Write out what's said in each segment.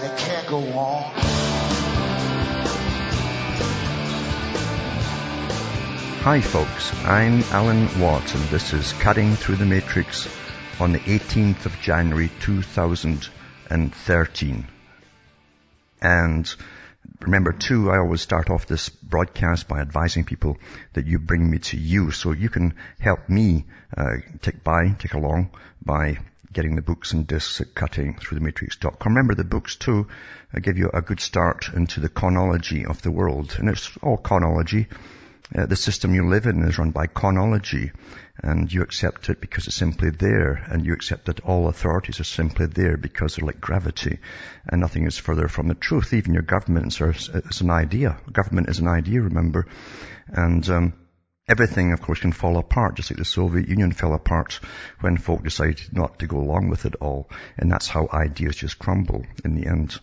and it can't go on. Hi folks, I'm Alan Watt and this is Cutting Through the Matrix on the 18th of January 2013. And remember too, I always start off this broadcast by advising people that you bring me to you so you can help me uh, take by, take along by getting the books and discs at cuttingthroughthematrix.com. Remember the books too uh, give you a good start into the chronology of the world. And it's all chronology. Uh, the system you live in is run by chronology and you accept it because it's simply there and you accept that all authorities are simply there because they're like gravity and nothing is further from the truth. Even your governments are is an idea. Government is an idea, remember. And, um, Everything, of course, can fall apart, just like the Soviet Union fell apart when folk decided not to go along with it all. And that's how ideas just crumble in the end.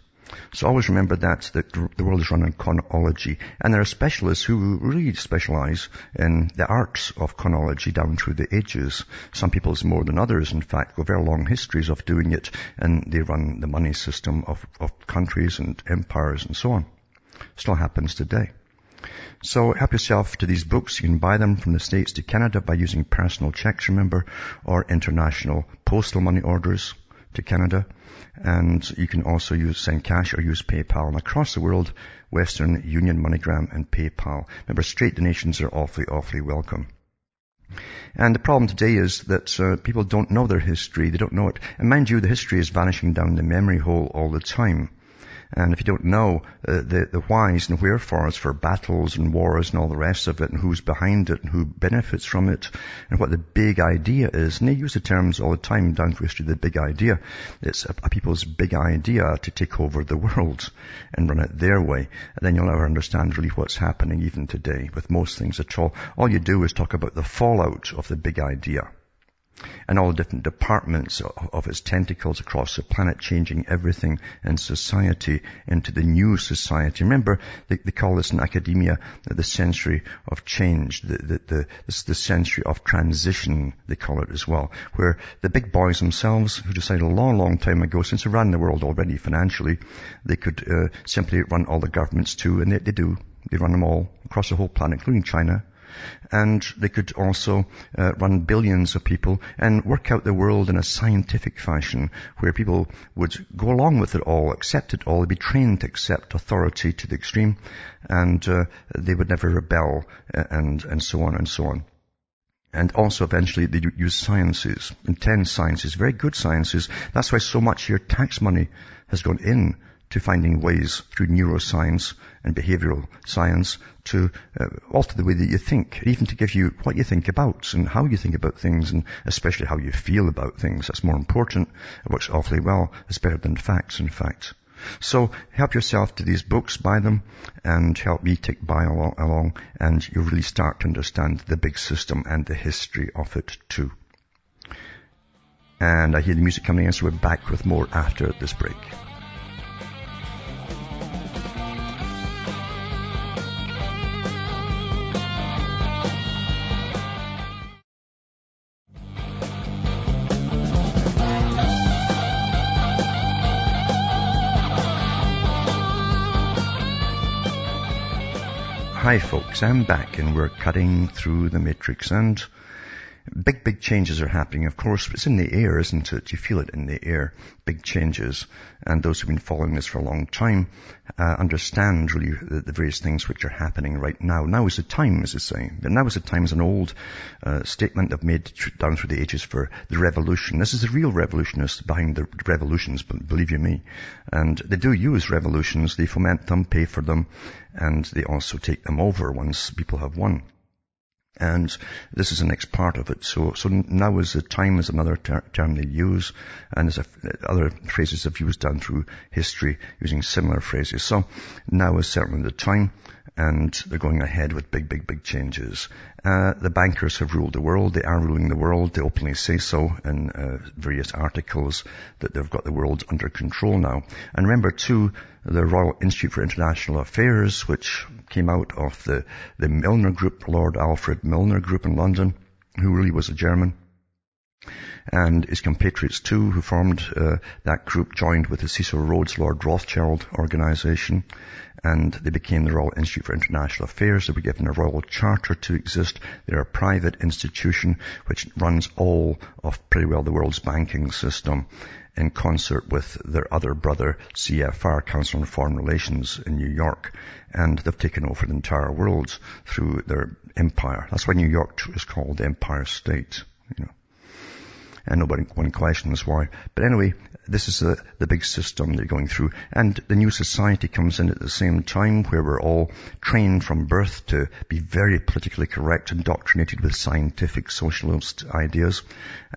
So always remember that, the world is run on chronology. And there are specialists who really specialize in the arts of chronology down through the ages. Some people more than others, in fact, go very long histories of doing it, and they run the money system of, of countries and empires and so on. Still happens today. So help yourself to these books. You can buy them from the States to Canada by using personal checks, remember, or international postal money orders to Canada. And you can also use send cash or use PayPal. And across the world, Western Union, MoneyGram, and PayPal. Remember, straight donations are awfully, awfully welcome. And the problem today is that uh, people don't know their history. They don't know it. And mind you, the history is vanishing down the memory hole all the time. And if you don't know uh, the, the whys and wherefores for battles and wars and all the rest of it and who's behind it and who benefits from it and what the big idea is, and they use the terms all the time down through history, the big idea. It's a, a people's big idea to take over the world and run it their way. And then you'll never understand really what's happening even today with most things at all. All you do is talk about the fallout of the big idea and all the different departments of its tentacles across the planet, changing everything in society into the new society. Remember, they, they call this in academia the century of change, the, the, the, the century of transition, they call it as well, where the big boys themselves, who decided a long, long time ago, since they ran the world already financially, they could uh, simply run all the governments too, and they, they do. They run them all across the whole planet, including China, and they could also uh, run billions of people and work out the world in a scientific fashion where people would go along with it all, accept it all, be trained to accept authority to the extreme and uh, they would never rebel uh, and, and so on and so on. And also eventually they use sciences, intense sciences, very good sciences. That's why so much of your tax money has gone in to finding ways through neuroscience and behavioral science to uh, alter the way that you think, even to give you what you think about and how you think about things and especially how you feel about things. That's more important. It works awfully well. It's better than facts, in fact. So help yourself to these books, buy them, and help me take by along, along, and you'll really start to understand the big system and the history of it too. And I hear the music coming in, so we're back with more after this break. Hi folks, I'm back and we're cutting through the matrix and big, big changes are happening. Of course, it's in the air, isn't it? You feel it in the air. Big changes. And those who've been following this for a long time uh, understand really the, the, various things which are happening right now. Now is the time, as they say. But now is the time is an old uh, statement I've made down through the ages for the revolution. This is the real revolutionists behind the revolutions, believe you me. And they do use revolutions. They foment them, pay for them, and they also take them over once people have won. And this is the next part of it. So, so now is the time is another ter- term they use, and there's other phrases have used down through history using similar phrases. So now is certainly the time, and they're going ahead with big, big, big changes. Uh, the bankers have ruled the world. They are ruling the world. They openly say so in uh, various articles that they've got the world under control now. And remember too, the Royal Institute for International Affairs, which came out of the, the Milner Group, Lord Alfred Milner Group in London, who really was a German. And his compatriots too, who formed uh, that group, joined with the Cecil Rhodes Lord Rothschild organization, and they became the Royal Institute for International Affairs. They were given a royal charter to exist. They're a private institution which runs all of pretty well the world's banking system in concert with their other brother, CFR, Council on Foreign Relations in New York. And they've taken over the entire world through their empire. That's why New York is called the Empire State, you know. And nobody, one questions why. But anyway, this is the, the big system they're going through. And the new society comes in at the same time where we're all trained from birth to be very politically correct, indoctrinated with scientific socialist ideas.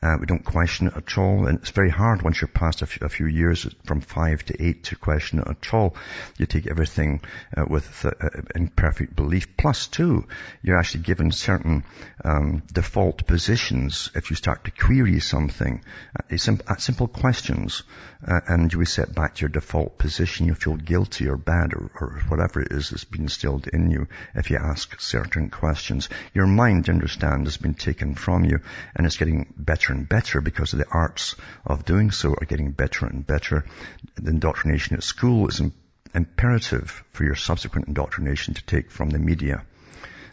Uh, we don't question it at all. And it's very hard once you're past a few, few years from five to eight to question it at all. You take everything uh, with uh, in perfect belief. Plus two, you're actually given certain um, default positions if you start to query something. Uh, simple questions uh, and you reset back to your default position, you feel guilty or bad or, or whatever it is that's been instilled in you if you ask certain questions. Your mind, understand, has been taken from you and it's getting better and better because the arts of doing so are getting better and better. The indoctrination at school is imperative for your subsequent indoctrination to take from the media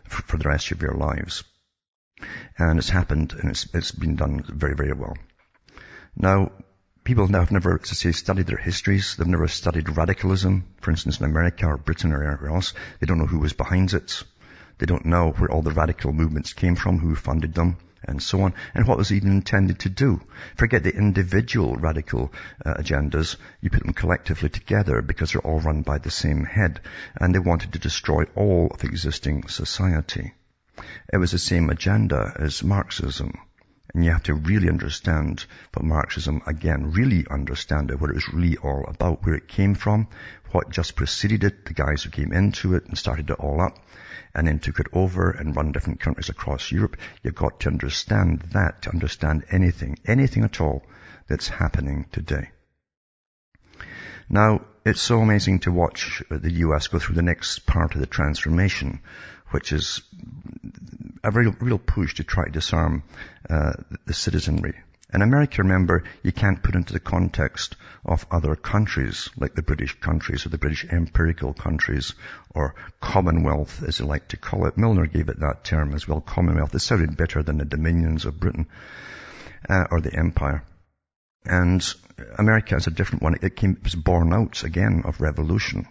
for the rest of your lives. And it's happened and it's, it's been done very, very well. Now, people now have never, to say, studied their histories. They've never studied radicalism, for instance, in America or Britain or anywhere else. They don't know who was behind it. They don't know where all the radical movements came from, who funded them, and so on, and what was even intended to do. Forget the individual radical uh, agendas. You put them collectively together because they're all run by the same head, and they wanted to destroy all of existing society. It was the same agenda as Marxism. And you have to really understand what Marxism, again, really understand it, what it was really all about, where it came from, what just preceded it, the guys who came into it and started it all up, and then took it over and run different countries across Europe. You've got to understand that to understand anything, anything at all that's happening today. Now, it's so amazing to watch the US go through the next part of the transformation, which is a real, real push to try to disarm uh, the citizenry. In America, remember, you can't put into the context of other countries, like the British countries or the British empirical countries, or Commonwealth, as they like to call it. Milner gave it that term as well, Commonwealth. It sounded better than the dominions of Britain, uh, or the Empire. And America is a different one. It came, it was born out again of revolution.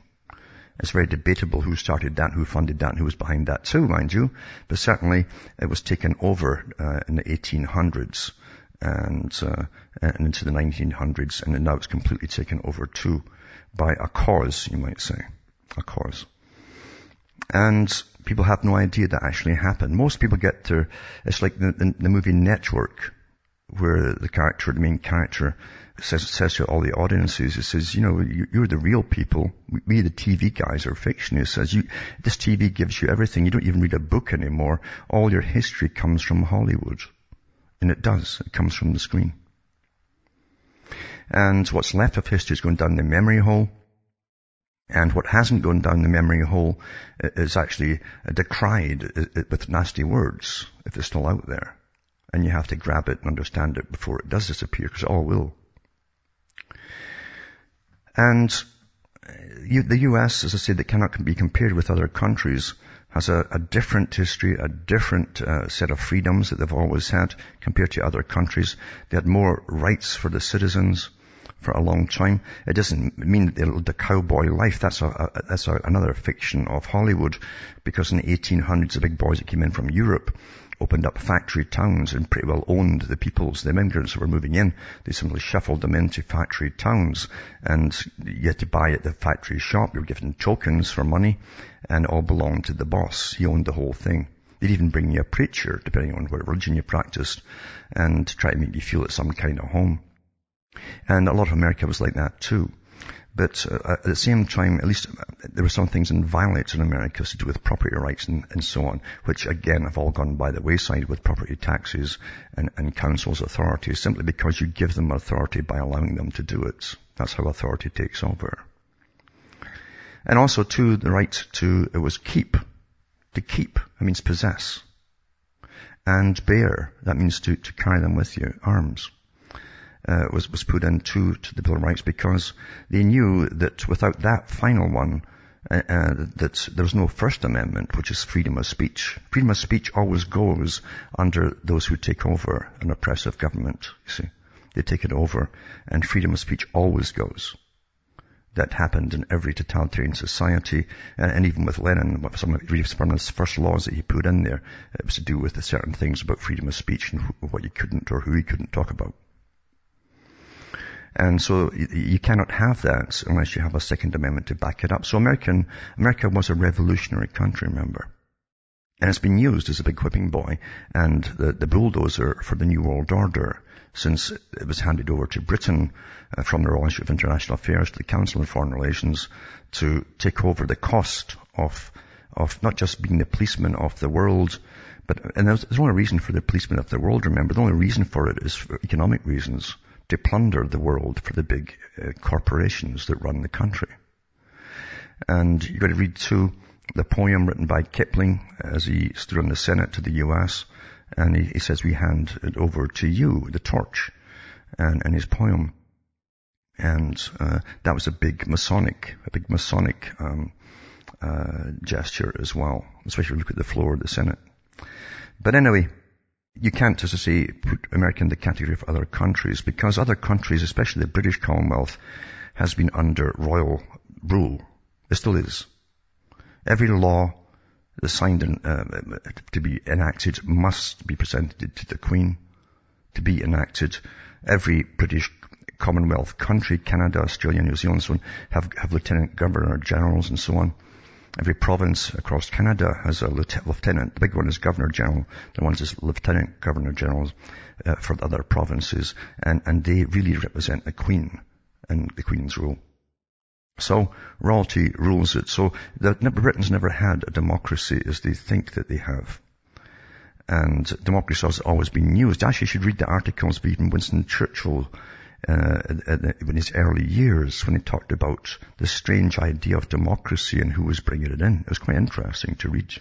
It's very debatable who started that, who funded that, and who was behind that too, mind you. But certainly it was taken over uh, in the 1800s and, uh, and into the 1900s, and now it's completely taken over too by a cause, you might say, a cause. And people have no idea that actually happened. Most people get to, it's like the, the, the movie Network, where the character, the main character, says, says to all the audiences, it says, you know, you, are the real people. We, the TV guys, are fiction. It says, you, this TV gives you everything. You don't even read a book anymore. All your history comes from Hollywood. And it does. It comes from the screen. And what's left of history is going down the memory hole. And what hasn't gone down the memory hole is actually decried with nasty words if it's still out there. And you have to grab it and understand it before it does disappear, because it all will. And the US, as I said, that cannot be compared with other countries, has a, a different history, a different uh, set of freedoms that they've always had compared to other countries. They had more rights for the citizens for a long time. It doesn't mean that a cowboy life. That's a, a that's a, another fiction of Hollywood, because in the 1800s, the big boys that came in from Europe opened up factory towns and pretty well owned the peoples, the immigrants were moving in. They simply shuffled them into factory towns and you had to buy at the factory shop. You were given tokens for money and all belonged to the boss. He owned the whole thing. They'd even bring you a preacher, depending on what religion you practiced, and try to make you feel at some kind of home. And a lot of America was like that too. But uh, at the same time, at least uh, there were some things inviolate in America to do with property rights and, and, so on, which again have all gone by the wayside with property taxes and, and councils' authorities, simply because you give them authority by allowing them to do it. That's how authority takes over. And also too, the right to, it was keep. To keep, that means possess. And bear, that means to, to carry them with you, arms uh, was, was put into to the Bill of Rights because they knew that without that final one, uh, uh, that there was no First Amendment, which is freedom of speech. Freedom of speech always goes under those who take over an oppressive government, you see. They take it over, and freedom of speech always goes. That happened in every totalitarian society, and, and even with Lenin, some of his first laws that he put in there, it was to do with certain things about freedom of speech and what you couldn't or who you couldn't talk about. And so you cannot have that unless you have a Second Amendment to back it up. So American, America was a revolutionary country, remember. And it's been used as a big whipping boy and the, the bulldozer for the New World Order since it was handed over to Britain uh, from the Royal Institute of International Affairs to the Council on Foreign Relations to take over the cost of, of not just being the policeman of the world, but, and there's, there's only reason for the policeman of the world, remember, the only reason for it is for economic reasons to plunder the world for the big uh, corporations that run the country. And you've got to read too the poem written by Kipling as he stood in the Senate to the US and he, he says, we hand it over to you, the torch, and, and his poem. And uh, that was a big Masonic, a big Masonic um, uh, gesture as well, especially if you look at the floor of the Senate. But anyway, you can't, as I say, put America in the category of other countries because other countries, especially the British Commonwealth, has been under royal rule. It still is. Every law that's signed in, uh, to be enacted must be presented to the Queen to be enacted. Every British Commonwealth country, Canada, Australia, New Zealand, so on, have, have lieutenant governor generals and so on. Every province across Canada has a lieutenant. The big one is Governor General. The ones is Lieutenant Governor Generals uh, for the other provinces. And, and they really represent the Queen and the Queen's rule. So royalty rules it. So the, Britain's never had a democracy as they think that they have. And democracy has always been used. Actually, you should read the articles by even Winston Churchill uh, in his early years when he talked about the strange idea of democracy and who was bringing it in. It was quite interesting to read.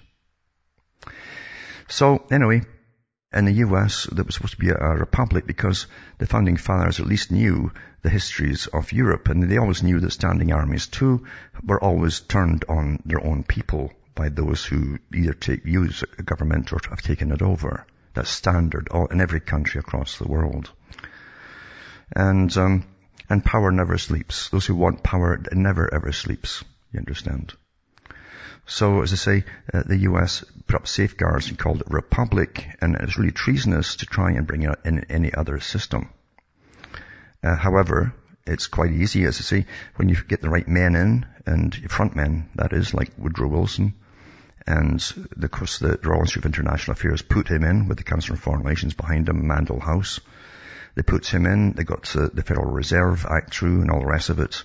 So anyway, in the US, there was supposed to be a, a, republic because the founding fathers at least knew the histories of Europe and they always knew that standing armies too were always turned on their own people by those who either take, use a government or have taken it over. That's standard in every country across the world. And, um, and power never sleeps. Those who want power never ever sleeps. You understand? So, as I say, uh, the U.S. put up safeguards and called it republic, and it's really treasonous to try and bring it in any other system. Uh, however, it's quite easy, as I say, when you get the right men in, and front men, that is, like Woodrow Wilson, and of course the Royal Institute of International Affairs put him in with the Council on Foreign Relations behind him, Mandell House. They put him in. They got the Federal Reserve Act through and all the rest of it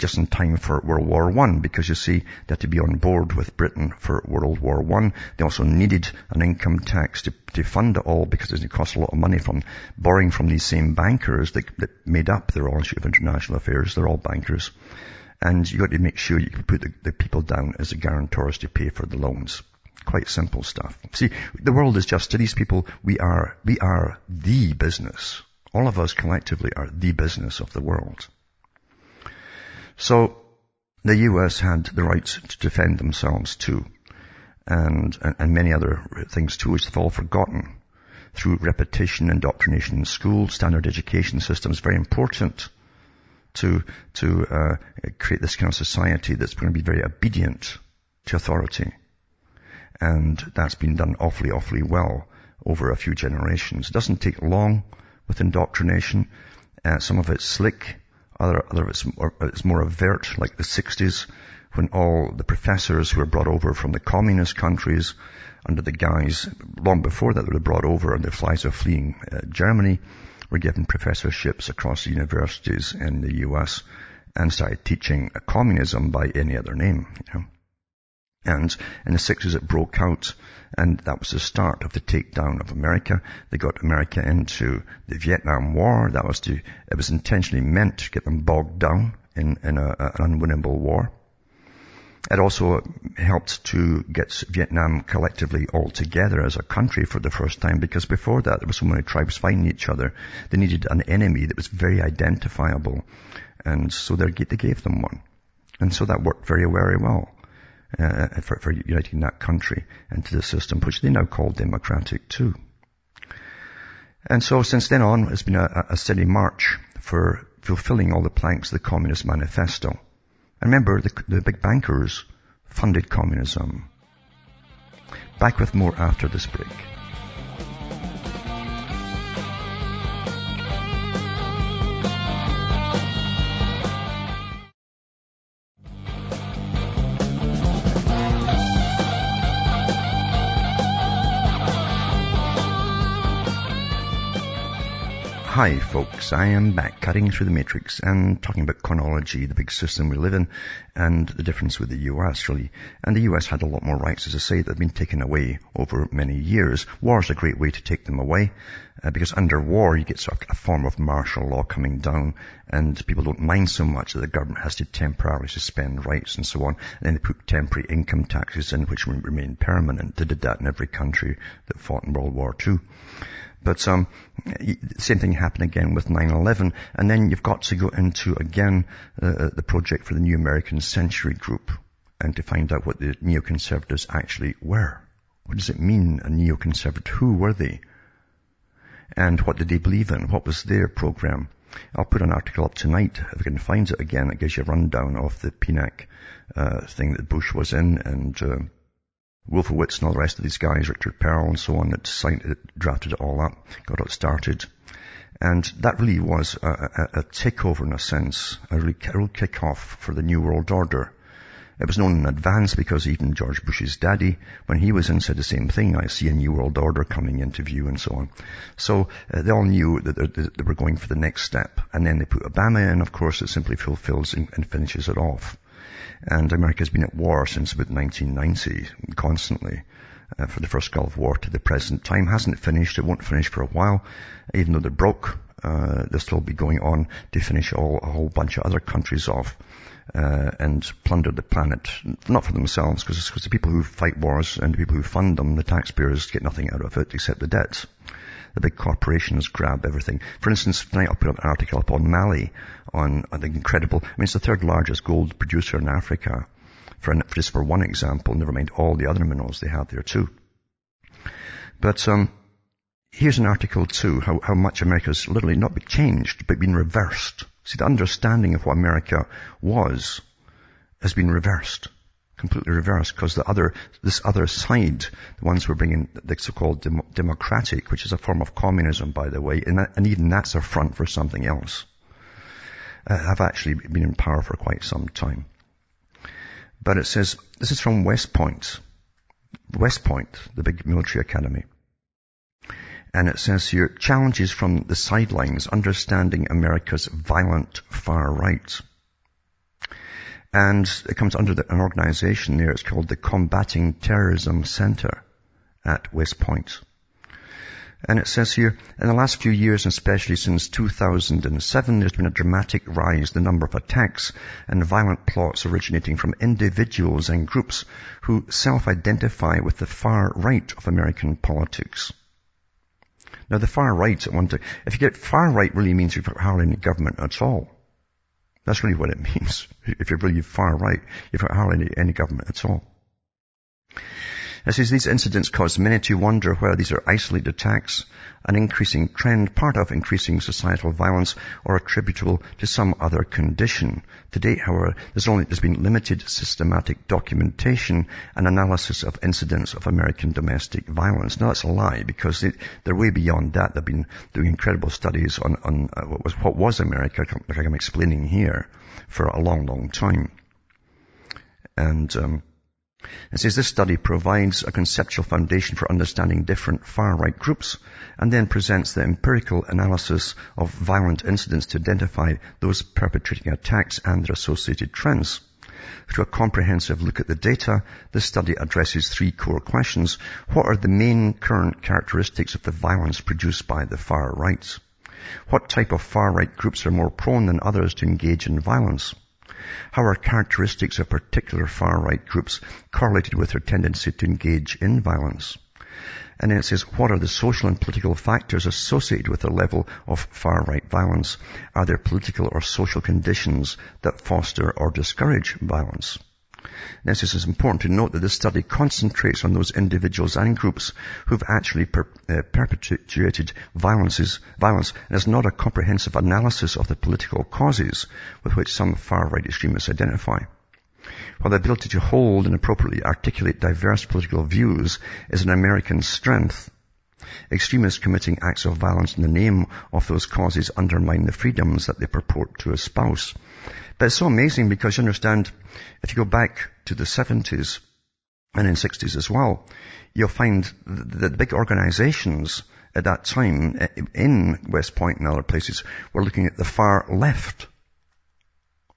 just in time for World War One, because you see, they had to be on board with Britain for World War One. They also needed an income tax to, to fund it all because it cost a lot of money from borrowing from these same bankers that, that made up the Royal Institute of International Affairs. They're all bankers. And you got to make sure you put the, the people down as the guarantors to pay for the loans. Quite simple stuff. See, the world is just to these people, we are, we are the business. All of us collectively are the business of the world. So the US had the right to defend themselves too. And, and, many other things too, which have all forgotten through repetition, indoctrination in school, standard education systems, very important to, to, uh, create this kind of society that's going to be very obedient to authority. And that's been done awfully, awfully well over a few generations. It doesn't take long with indoctrination. Uh, some of it's slick, other, other of it's more, it's more overt, like the 60s, when all the professors who were brought over from the communist countries under the guise, long before that they were brought over under the flies of fleeing uh, Germany, were given professorships across the universities in the US and started teaching communism by any other name. You know? And in the 60s it broke out and that was the start of the takedown of America. They got America into the Vietnam War. That was to, it was intentionally meant to get them bogged down in, in a, an unwinnable war. It also helped to get Vietnam collectively all together as a country for the first time because before that there were so many tribes fighting each other. They needed an enemy that was very identifiable. And so they gave them one. And so that worked very, very well. Uh, for, for uniting that country into the system, which they now call democratic too. And so since then on, it's been a, a steady march for fulfilling all the planks of the Communist Manifesto. And remember, the, the big bankers funded communism. Back with more after this break. Hi folks, I am back cutting through the matrix and talking about chronology, the big system we live in, and the difference with the US really. And the US had a lot more rights, as I say, that have been taken away over many years. War is a great way to take them away, uh, because under war you get sort of a form of martial law coming down, and people don't mind so much that the government has to temporarily suspend rights and so on. And then they put temporary income taxes in, which remain permanent. They did that in every country that fought in World War II. But um, same thing happened again with 9/11, and then you've got to go into again uh, uh, the project for the New American Century Group, and to find out what the neoconservatives actually were. What does it mean, a neoconservative? Who were they? And what did they believe in? What was their program? I'll put an article up tonight if I can find it again. It gives you a rundown of the PNAC uh, thing that Bush was in and. Uh, Wolfowitz and all the rest of these guys, Richard Perle and so on, that signed it, drafted it all up, got it started. And that really was a, a, a takeover in a sense, a, really, a real kick-off for the New World Order. It was known in advance because even George Bush's daddy, when he was in, said the same thing. I see a new world order coming into view and so on. So uh, they all knew that they, were going for the next step. And then they put Obama in, of course, it simply fulfills and finishes it off. And America's been at war since about 1990, constantly. Uh, for the first Gulf War to the present time. Hasn't finished. It won't finish for a while. Even though they're broke, uh, they'll still be going on to finish all, a whole bunch of other countries off. Uh, and plunder the planet, not for themselves, because the people who fight wars and the people who fund them, the taxpayers, get nothing out of it except the debts the big corporations grab everything. For instance, tonight I'll put an article up on Mali, on, the incredible, I mean, it's the third largest gold producer in Africa, for, an, just for one example, never mind all the other minerals they have there too. But, um, here's an article too, how, how much America's literally not been changed, but been reversed. See, the understanding of what America was has been reversed completely reversed because the other, this other side, the ones who are bringing the so-called dem- democratic, which is a form of communism, by the way, and, that, and even that's a front for something else, uh, have actually been in power for quite some time. But it says, this is from West Point, West Point, the big military academy. And it says here, challenges from the sidelines, understanding America's violent far right. And it comes under the, an organization there. It's called the Combating Terrorism Center at West Point. And it says here, in the last few years, especially since 2007, there's been a dramatic rise in the number of attacks and violent plots originating from individuals and groups who self-identify with the far right of American politics. Now the far right, I want to, if you get far right really means you've hardly any government at all. That's really what it means. If you're really far right, you've hardly any, any government at all. It says these incidents cause many to wonder whether these are isolated attacks, an increasing trend, part of increasing societal violence, or attributable to some other condition. To date, however, there's only there's been limited systematic documentation and analysis of incidents of American domestic violence. Now that's a lie because they, are way beyond that. They've been doing incredible studies on, on uh, what was what was America, like I'm explaining here, for a long, long time. And um, it says this study provides a conceptual foundation for understanding different far-right groups and then presents the empirical analysis of violent incidents to identify those perpetrating attacks and their associated trends. Through a comprehensive look at the data, this study addresses three core questions. What are the main current characteristics of the violence produced by the far right? What type of far right groups are more prone than others to engage in violence? How are characteristics of particular far right groups correlated with their tendency to engage in violence? And then it says, what are the social and political factors associated with the level of far-right violence? Are there political or social conditions that foster or discourage violence? This is important to note that this study concentrates on those individuals and groups who've actually per, uh, perpetuated violences, violence and is not a comprehensive analysis of the political causes with which some far-right extremists identify. While the ability to hold and appropriately articulate diverse political views is an American strength, extremists committing acts of violence in the name of those causes undermine the freedoms that they purport to espouse. But it's so amazing because you understand, if you go back to the 70s and in 60s as well, you'll find that the big organizations at that time in West Point and other places were looking at the far left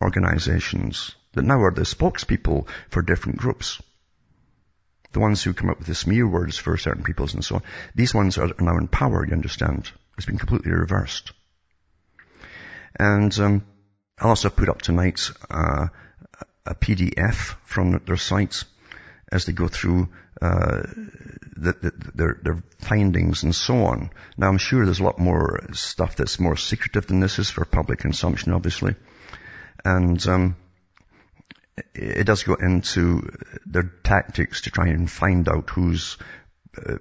organizations that now are the spokespeople for different groups. The ones who come up with the smear words for certain peoples and so on. These ones are now in power, you understand. It's been completely reversed. And um, I'll also put up tonight uh, a PDF from their sites as they go through uh, the, the, their, their findings and so on. Now I'm sure there's a lot more stuff that's more secretive than this is for public consumption, obviously. And um, it does go into their tactics to try and find out who's uh,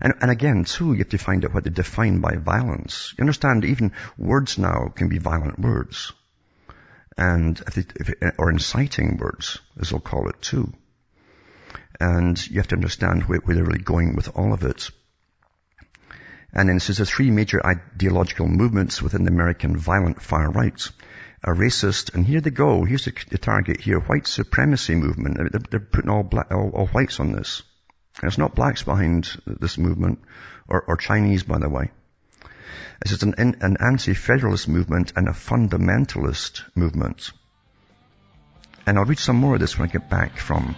and, and, again, too, you have to find out what they define by violence. You understand, even words now can be violent words. And, or inciting words, as they'll call it too. And you have to understand where, where they're really going with all of it. And then it says three major ideological movements within the American violent far right a racist, and here they go, here's the, the target here, white supremacy movement. They're, they're putting all, black, all, all, whites on this. And it's not blacks behind this movement, or, or Chinese, by the way. It's just an, an anti-federalist movement and a fundamentalist movement. And I'll read some more of this when I get back from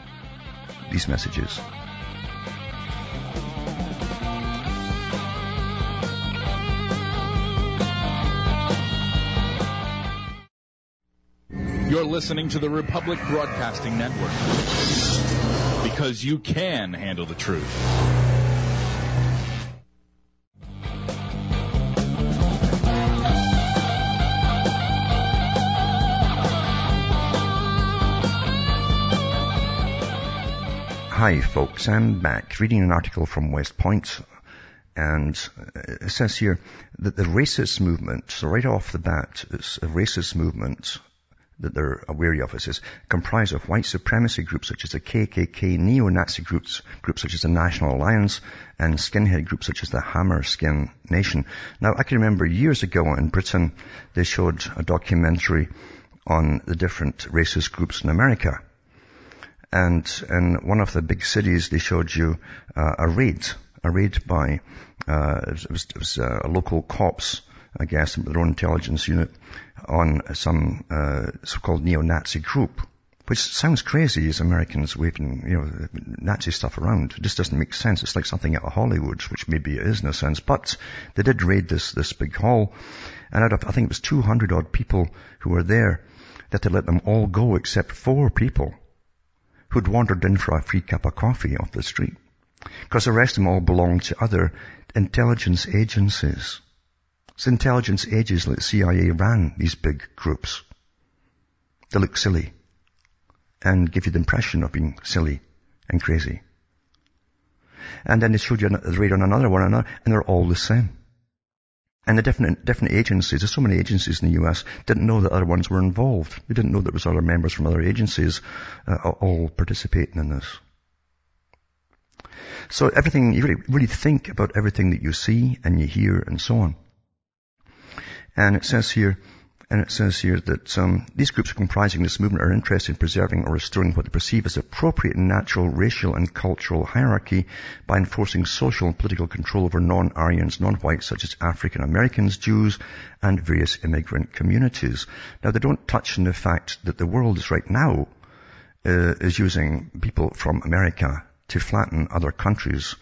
these messages. You're listening to the Republic Broadcasting Network. Because you can handle the truth. Hi folks, I'm back reading an article from West Point and uh, it says here that the racist movement, so right off the bat, it's a racist movement that they're wary of. It says, comprised of white supremacy groups such as the KKK, neo-Nazi groups, groups such as the National Alliance, and skinhead groups such as the Hammerskin Nation. Now, I can remember years ago in Britain, they showed a documentary on the different racist groups in America. And in one of the big cities, they showed you uh, a raid, a raid by, uh, it was, it was uh, local cops, I guess, their own intelligence unit, on some uh, so-called neo-Nazi group, which sounds crazy as Americans waving, you know, Nazi stuff around. It just doesn't make sense. It's like something out of Hollywood, which maybe it is in a sense. But they did raid this, this big hall, and out of, I think it was 200 odd people who were there, that they let them all go except four people who'd wandered in for a free cup of coffee off the street. Because the rest of them all belonged to other intelligence agencies. So intelligence agencies like CIA ran these big groups. They look silly and give you the impression of being silly and crazy. And then they showed you the raid on another one, another, and they're all the same. And the different, different agencies, there's so many agencies in the US, didn't know that other ones were involved. They didn't know that there was other members from other agencies uh, all participating in this. So everything, you really, really think about everything that you see and you hear and so on. And it says here, And it says here that um, these groups comprising this movement are interested in preserving or restoring what they perceive as appropriate natural racial and cultural hierarchy by enforcing social and political control over non-Aryans, non-whites such as African Americans, Jews, and various immigrant communities. Now they don't touch on the fact that the world is right now uh, is using people from America to flatten other countries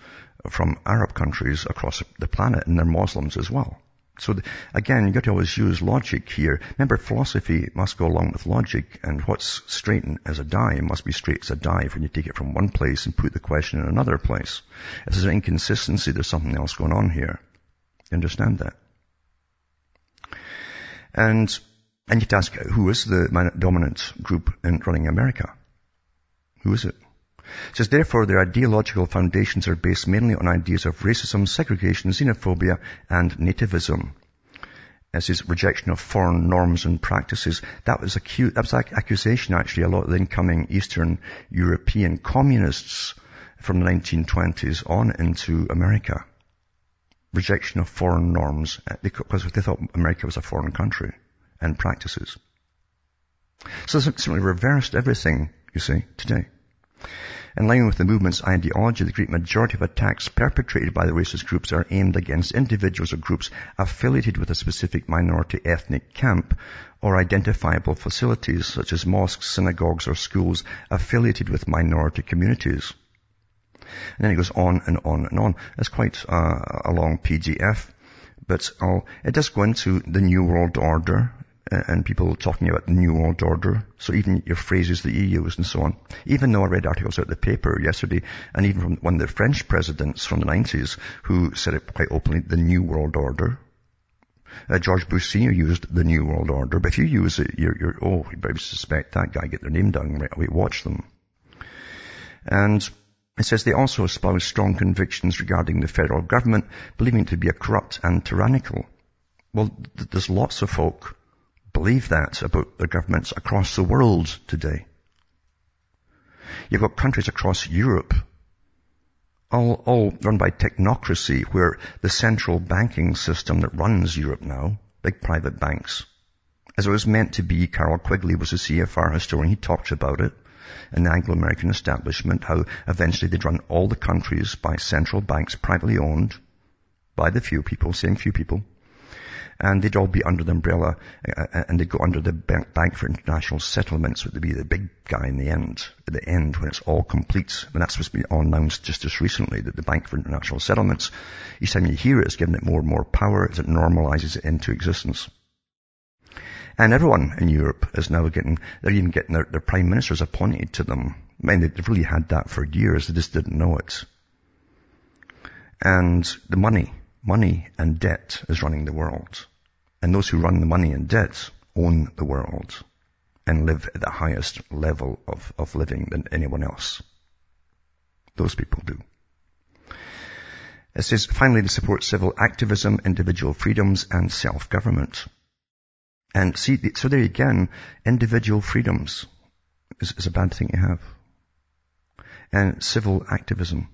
from Arab countries across the planet and they're Muslims as well. So again, you've got to always use logic here. Remember, philosophy must go along with logic, and what's straight as a die must be straight as a die when you take it from one place and put the question in another place. If there's an inconsistency, there's something else going on here. You understand that? And, and you have to ask, who is the dominant group in running America? Who is it? It says, therefore, their ideological foundations are based mainly on ideas of racism, segregation, xenophobia, and nativism. As his rejection of foreign norms and practices. That was a cute, that was like accusation actually, a lot of the incoming Eastern European communists from the 1920s on into America. Rejection of foreign norms, uh, because they thought America was a foreign country and practices. So it's simply reversed everything, you see, today. In line with the movement's ideology, the great majority of attacks perpetrated by the racist groups are aimed against individuals or groups affiliated with a specific minority ethnic camp or identifiable facilities such as mosques, synagogues, or schools affiliated with minority communities. And then it goes on and on and on. It's quite uh, a long PDF, but I'll, it does go into the New World Order, and people talking about the New World Order. So even your phrases that you use and so on. Even though I read articles out the paper yesterday, and even from one of the French presidents from the 90s who said it quite openly, the New World Order. Uh, George Bush Sr. used the New World Order, but if you use it, you're, you're oh, you better suspect that guy, get their name down right away, watch them. And it says they also espouse strong convictions regarding the federal government, believing it to be a corrupt and tyrannical. Well, th- there's lots of folk believe that about the governments across the world today. You've got countries across Europe, all, all run by technocracy, where the central banking system that runs Europe now, big private banks, as it was meant to be, Carroll Quigley was a CFR historian, he talked about it, in the Anglo-American establishment, how eventually they'd run all the countries by central banks, privately owned, by the few people, same few people, and they'd all be under the umbrella, uh, uh and they'd go under the Bank for International Settlements, would be the big guy in the end, at the end when it's all complete. And that's supposed to be announced just as recently, that the Bank for International Settlements, each time you hear it, it's giving it more and more power as it normalizes it into existence. And everyone in Europe is now getting, they're even getting their, their prime ministers appointed to them. I mean, they've really had that for years, they just didn't know it. And the money, Money and debt is running the world. And those who run the money and debt own the world and live at the highest level of, of living than anyone else. Those people do. It says, finally, to support civil activism, individual freedoms, and self-government. And see, so there again, individual freedoms is, is a bad thing to have. And civil activism.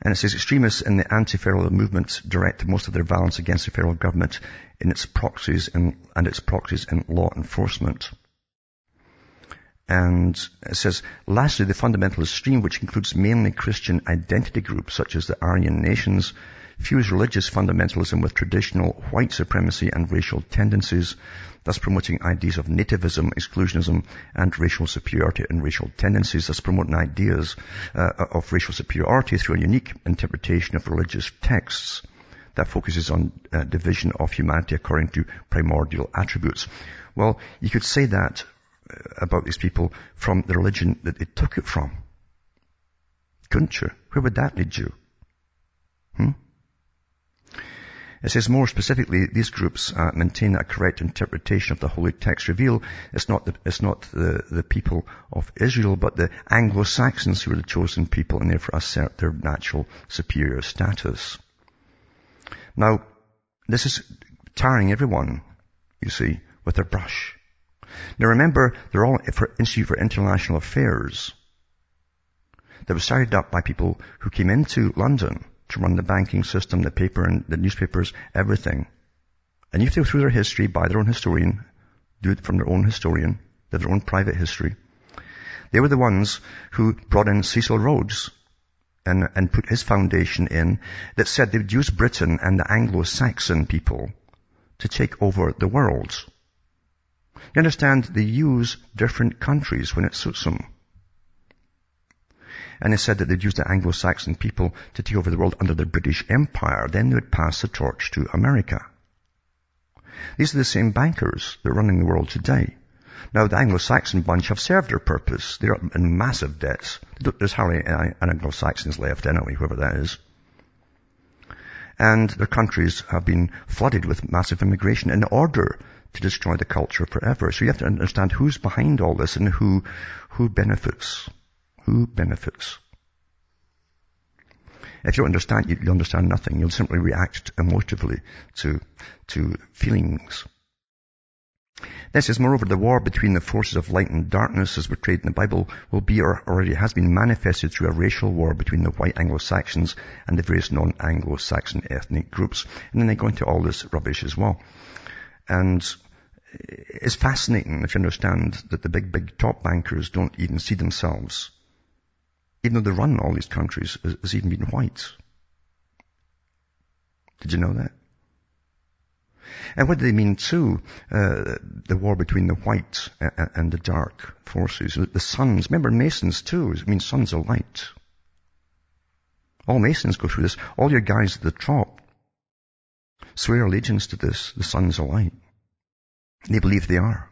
And it says extremists in the anti-federal movement direct most of their violence against the federal government in its proxies in, and its proxies in law enforcement. And it says, lastly, the fundamentalist stream, which includes mainly Christian identity groups such as the Aryan nations, fuse religious fundamentalism with traditional white supremacy and racial tendencies, thus promoting ideas of nativism, exclusionism, and racial superiority and racial tendencies, thus promoting ideas uh, of racial superiority through a unique interpretation of religious texts that focuses on uh, division of humanity according to primordial attributes. Well, you could say that uh, about these people from the religion that they took it from. Couldn't you? Where would that lead you? Hmm? It says more specifically, these groups uh, maintain a correct interpretation of the holy text reveal. It's not the, it's not the, the people of Israel, but the Anglo-Saxons who are the chosen people and therefore assert their natural superior status. Now, this is tarring everyone, you see, with their brush. Now remember, they're all for Institute for International Affairs that was started up by people who came into London to run the banking system, the paper and the newspapers, everything. And you have to go through their history by their own historian, do it from their own historian, their own private history. They were the ones who brought in Cecil Rhodes and, and put his foundation in that said they would use Britain and the Anglo-Saxon people to take over the world. You understand? They use different countries when it suits them. And they said that they'd use the Anglo-Saxon people to take over the world under the British Empire. Then they would pass the torch to America. These are the same bankers that are running the world today. Now, the Anglo-Saxon bunch have served their purpose. They're in massive debts. There's hardly any Anglo-Saxons left anyway, whoever that is. And their countries have been flooded with massive immigration in order to destroy the culture forever. So you have to understand who's behind all this and who, who benefits. Who benefits. If you understand, you, understand nothing. You'll simply react emotively to, to feelings. This is moreover, the war between the forces of light and darkness as portrayed in the Bible will be or already has been manifested through a racial war between the white Anglo-Saxons and the various non-Anglo-Saxon ethnic groups. And then they go into all this rubbish as well. And it's fascinating if you understand that the big, big top bankers don't even see themselves, even though they run in all these countries, as, as even been whites. Did you know that? And what do they mean too? Uh, the war between the white and the dark forces. The sons, remember Masons too, it means sons of light. All Masons go through this. All your guys at the top swear allegiance to this, the sons of light. They believe they are.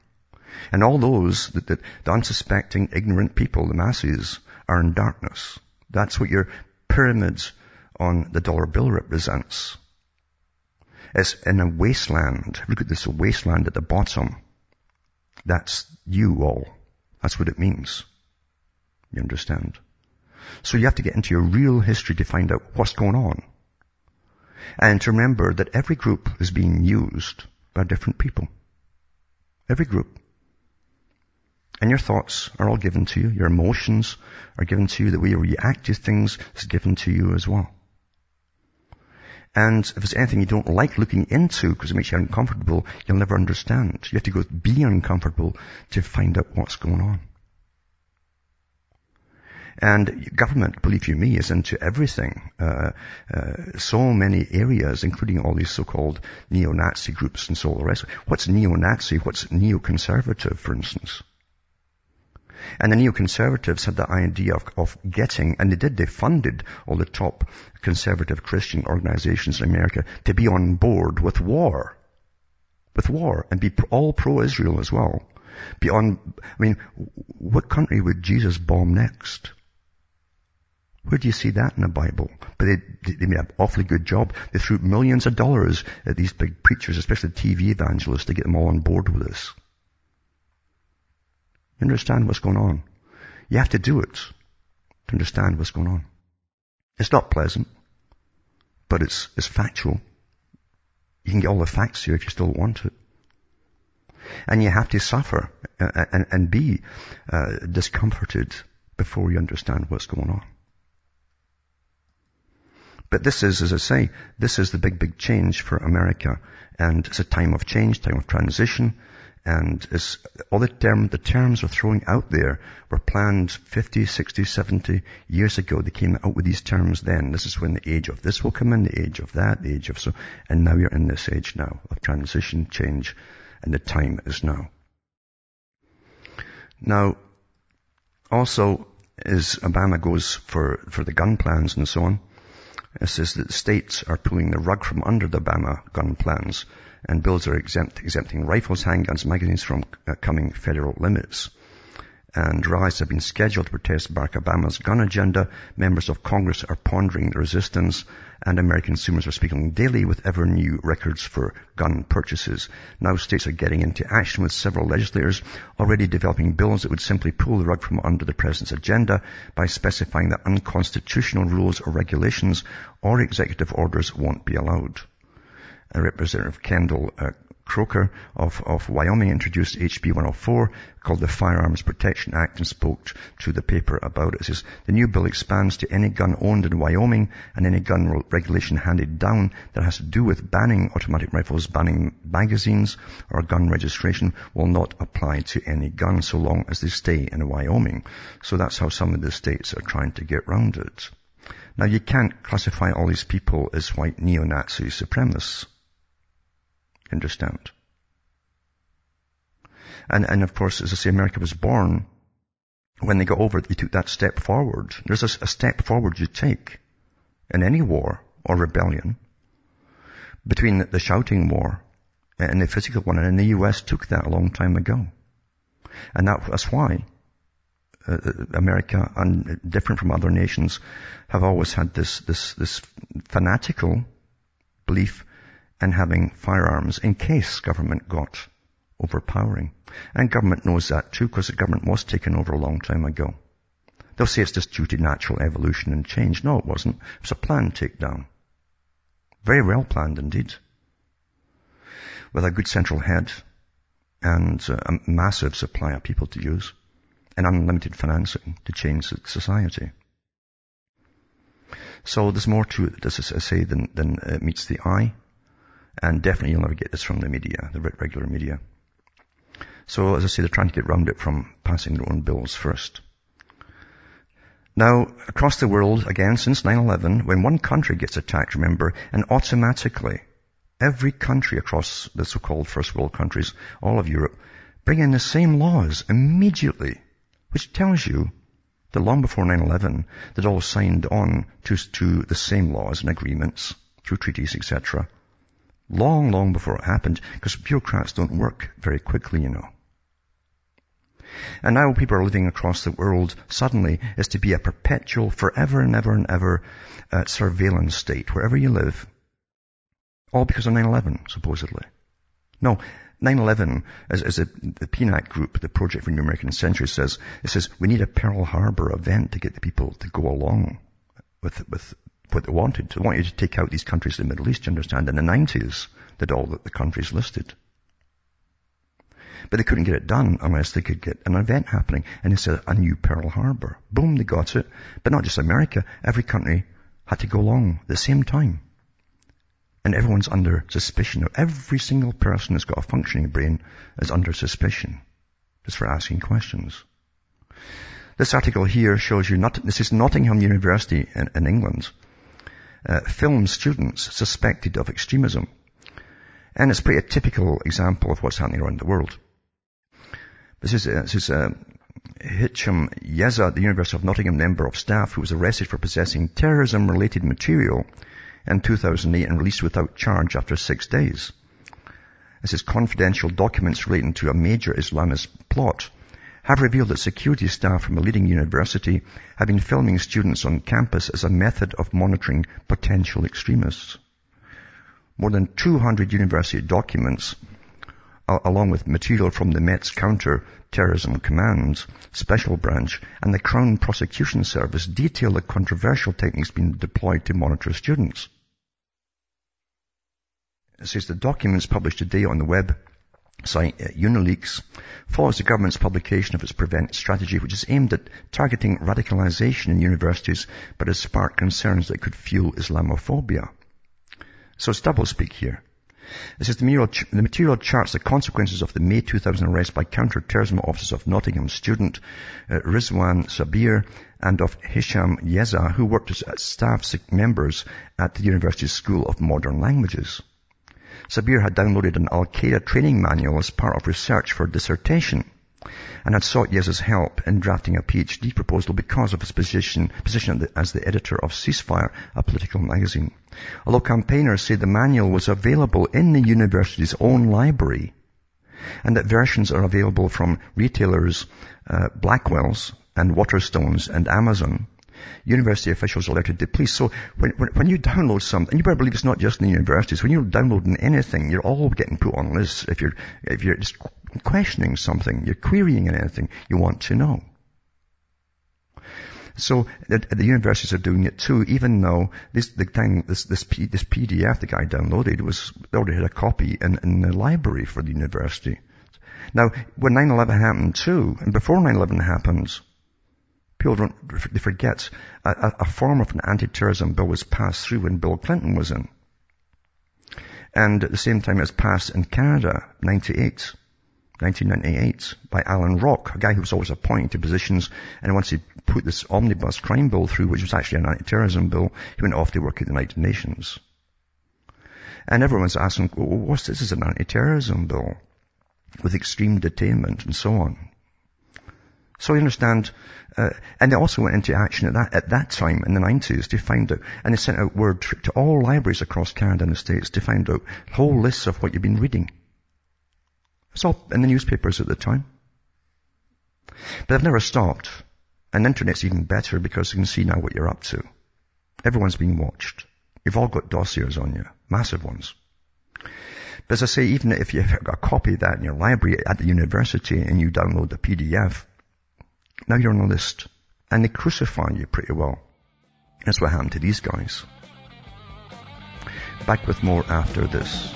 And all those that the unsuspecting, ignorant people, the masses, are in darkness. That's what your pyramids on the dollar bill represents. It's in a wasteland. Look at this wasteland at the bottom. That's you all. That's what it means. You understand? So you have to get into your real history to find out what's going on. And to remember that every group is being used by different people. Every group. And your thoughts are all given to you. Your emotions are given to you. The way you react to things is given to you as well. And if there's anything you don't like looking into because it makes you uncomfortable, you'll never understand. You have to go be uncomfortable to find out what's going on. And government, believe you me, is into everything. Uh, uh, so many areas, including all these so-called neo-Nazi groups and so on the rest. What's neo-Nazi? What's neo-conservative, for instance? And the neoconservatives had the idea of, of getting, and they did, they funded all the top conservative Christian organizations in America to be on board with war. With war, and be all pro-Israel as well. Be on, I mean, what country would Jesus bomb next? Where do you see that in the Bible? But they, they made an awfully good job. They threw millions of dollars at these big preachers, especially TV evangelists, to get them all on board with this. Understand what's going on. You have to do it to understand what's going on. It's not pleasant, but it's, it's factual. You can get all the facts here if you still want it. And you have to suffer and, and, and be uh, discomforted before you understand what's going on. But this is, as I say, this is the big, big change for America. And it's a time of change, time of transition. And it's, all the, term, the terms we're throwing out there were planned 50, 60, 70 years ago. They came out with these terms then. This is when the age of this will come in, the age of that, the age of so. And now you're in this age now of transition, change, and the time is now. Now, also, as Obama goes for, for the gun plans and so on, it says that states are pulling the rug from under the Obama gun plans and bills are exempt, exempting rifles, handguns, magazines from uh, coming federal limits. And rallies have been scheduled to protest Barack Obama's gun agenda. Members of Congress are pondering the resistance and American consumers are speaking daily with ever new records for gun purchases. Now states are getting into action with several legislators already developing bills that would simply pull the rug from under the president's agenda by specifying that unconstitutional rules or regulations or executive orders won't be allowed. Representative Kendell uh, Kroeker of, of Wyoming introduced HB 104 called the Firearms Protection Act and spoke to the paper about it. It says, the new bill expands to any gun owned in Wyoming and any gun regulation handed down that has to do with banning automatic rifles, banning magazines or gun registration will not apply to any gun so long as they stay in Wyoming. So that's how some of the states are trying to get around it. Now you can't classify all these people as white neo-Nazi supremacists. Understand? And, and of course, as I say, America was born when they got over it, they took that step forward. There's a, a step forward you take in any war or rebellion between the shouting war and the physical one. And the US took that a long time ago. And that, that's why uh, uh, America and different from other nations have always had this, this, this fanatical belief in having firearms in case government got overpowering. And government knows that too because the government was taken over a long time ago. They'll say it's just due to natural evolution and change. No, it wasn't. It was a planned takedown. Very well planned indeed. With a good central head and a massive supply of people to use and unlimited financing to change society. So there's more to it, as I say, than, than uh, meets the eye. And definitely you'll never get this from the media, the regular media. So as I say, they're trying to get around it from passing their own bills first. Now, across the world, again, since 9-11, when one country gets attacked, remember, and automatically, every country across the so-called first world countries, all of Europe, bring in the same laws immediately, which tells you that long before 9-11, they'd all signed on to, to the same laws and agreements through treaties, etc. Long, long before it happened, because bureaucrats don't work very quickly, you know. And now people are living across the world suddenly is to be a perpetual, forever and ever and ever uh, surveillance state, wherever you live. All because of 9-11, supposedly. No, 9-11, as, as a, the PNAC group, the Project for New American Century says, it says we need a Pearl Harbor event to get the people to go along with, with what they wanted. They wanted to take out these countries in the Middle East, you understand. In the 90s, did all the, the countries listed. But they couldn't get it done unless they could get an event happening. And it's a, a new Pearl Harbor. Boom, they got it. But not just America. Every country had to go along at the same time. And everyone's under suspicion. Every single person who's got a functioning brain is under suspicion. Just for asking questions. This article here shows you, not, this is Nottingham University in, in England. Uh, film students suspected of extremism. And it's pretty a typical example of what's happening around the world. This is, uh, this is uh, Hicham Yezza, the University of Nottingham member of staff who was arrested for possessing terrorism-related material in 2008 and released without charge after six days. This is confidential documents relating to a major Islamist plot have revealed that security staff from a leading university have been filming students on campus as a method of monitoring potential extremists. More than 200 university documents along with material from the Met's Counter-Terrorism Command, Special Branch, and the Crown Prosecution Service detail the controversial techniques being deployed to monitor students. It says the documents published today on the web site uh, Unileaks follows the government's publication of its prevent strategy, which is aimed at targeting radicalization in universities, but has sparked concerns that could fuel Islamophobia. So it's doublespeak here. It says the material, the material, charts the consequences of the May 2000 arrest by counter-terrorism officers of Nottingham student uh, Rizwan Sabir and of Hicham Yezza, who worked as staff members at the University School of Modern Languages. Sabir had downloaded an Al-Qaeda training manual as part of research for a dissertation and had sought Yezza's help in drafting a PhD proposal because of his position, position as the editor of Ceasefire, a political magazine. Although campaigners say the manual was available in the university's own library, and that versions are available from retailers uh, Blackwell's and Waterstones and Amazon, university officials alerted the police. So when, when, when, you download something, you better believe it's not just in the universities. When you're downloading anything, you're all getting put on lists. If you're, if you're just questioning something, you're querying anything, you want to know. So the, the, universities are doing it too, even though this, the thing, this, this, P, this PDF the guy downloaded was, already had a copy in, in the library for the university. Now, when 9-11 happened too, and before 9-11 happens, people don't, they forget, a, a form of an anti-terrorism bill was passed through when Bill Clinton was in. And at the same time it was passed in Canada, 98. 1998 by Allan Rock, a guy who was always appointed to positions. And once he put this omnibus crime bill through, which was actually an anti-terrorism bill, he went off to work at the United Nations. And everyone's asking, well, what's this? This is an anti-terrorism bill with extreme detainment and so on. So you understand, uh, and they also went into action at that, at that time in the 90s to find out, and they sent out word to all libraries across Canada and the States to find out whole lists of what you've been reading. It's all in the newspapers at the time. But they've never stopped. And the internet's even better because you can see now what you're up to. Everyone's being watched. You've all got dossiers on you. Massive ones. But as I say, even if you've got a copy of that in your library at the university and you download the PDF, now you're on a list. And they crucify you pretty well. That's what happened to these guys. Back with more after this.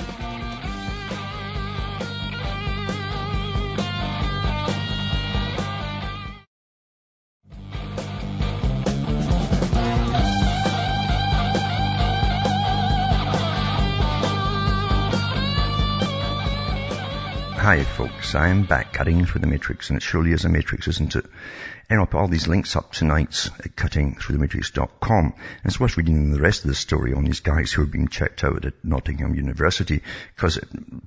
Hi folks, I'm back cutting through the matrix and it surely is a matrix, isn't it? And I'll put all these links up tonight at cuttingthroughthematrix.com. And it's worth reading the rest of the story on these guys who are being checked out at Nottingham University because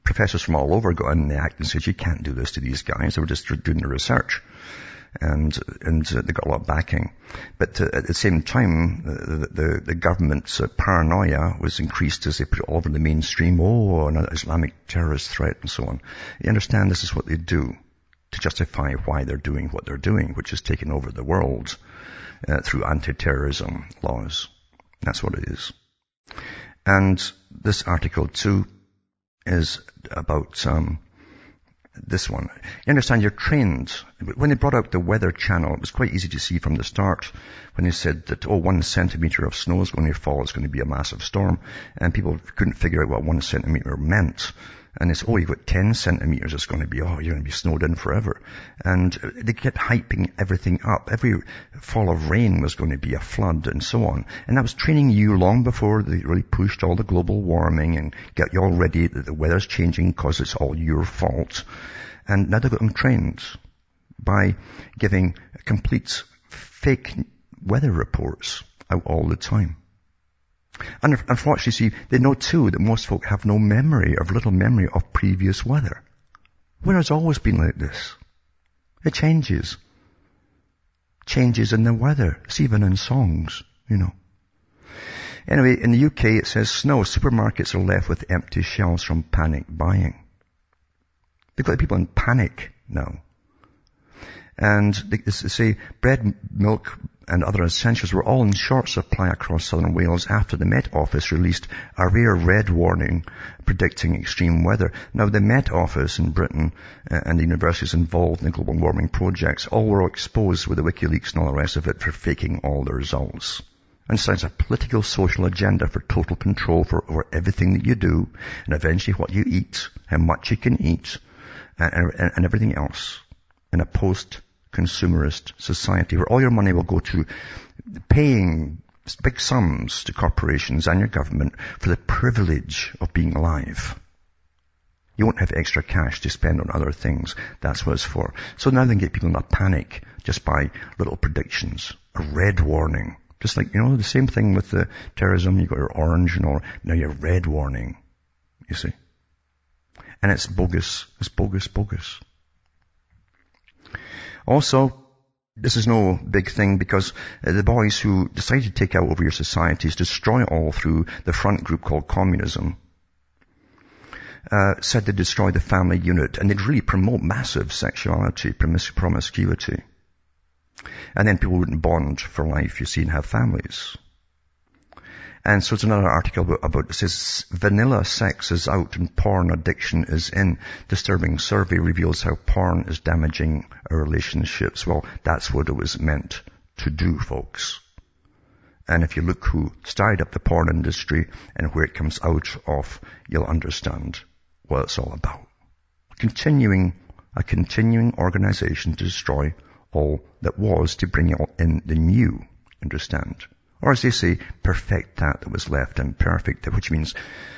professors from all over got in the act and said, you can't do this to these guys. They were just doing the research and and they got a lot of backing. But uh, at the same time, the, the, the government's uh, paranoia was increased as they put it all over the mainstream. Oh, an Islamic terrorist threat and so on. You understand this is what they do to justify why they're doing what they're doing, which is taking over the world uh, through anti-terrorism laws. That's what it is. And this article too is about um, this one. You understand, you're trained. When they brought out the weather channel, it was quite easy to see from the start when they said that, oh, one centimeter of snow is going to fall, it's going to be a massive storm. And people couldn't figure out what one centimeter meant. And it's, oh, you've got 10 centimeters, it's going to be, oh, you're going to be snowed in forever. And they kept hyping everything up. Every fall of rain was going to be a flood and so on. And that was training you long before they really pushed all the global warming and get you all ready that the weather's changing because it's all your fault. And now they've got them trained by giving complete fake weather reports out all the time. And unfortunately, see, they know too that most folk have no memory of little memory of previous weather. Weather has always been like this. It changes. Changes in the weather. It's even in songs, you know. Anyway, in the UK it says snow. Supermarkets are left with empty shelves from panic buying. They've got people in panic now. And they, say bread, milk, and other essentials were all in short supply across southern Wales after the Met Office released a rare red warning predicting extreme weather. Now the Met Office in Britain uh, and the universities involved in the global warming projects all were exposed with the WikiLeaks and all the rest of it for faking all the results. And it's a political social agenda for total control for over everything that you do and eventually what you eat, how much you can eat, and, and, and everything else in a post consumerist society where all your money will go to paying big sums to corporations and your government for the privilege of being alive. You won't have extra cash to spend on other things. That's what it's for. So now they can get people in a panic just by little predictions. A red warning. Just like, you know, the same thing with the terrorism. You got your orange and all. Now your red warning. You see? And it's bogus. It's bogus, bogus. Also, this is no big thing because uh, the boys who decided to take out over your societies, destroy all through the front group called communism, uh, said they'd destroy the family unit and they'd really promote massive sexuality, promiscuity. And then people wouldn't bond for life, you see, and have families. And so it's another article about, about it says vanilla sex is out and porn addiction is in. Disturbing survey reveals how porn is damaging our relationships. Well, that's what it was meant to do, folks. And if you look who started up the porn industry and where it comes out of, you'll understand what it's all about. Continuing, a continuing organization to destroy all that was to bring in the new, understand? Or as they say, perfect that that was left imperfect, which means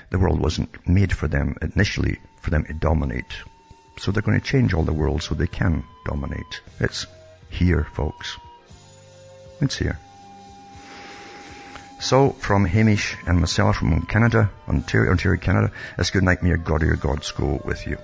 the world wasn't made for them initially for them to dominate. So they're going to change all the world so they can dominate. It's here, folks. It's here. So, from Hamish and myself from Canada, Ontario, Ontario, Canada, it's good night. May your God or your gods go with you.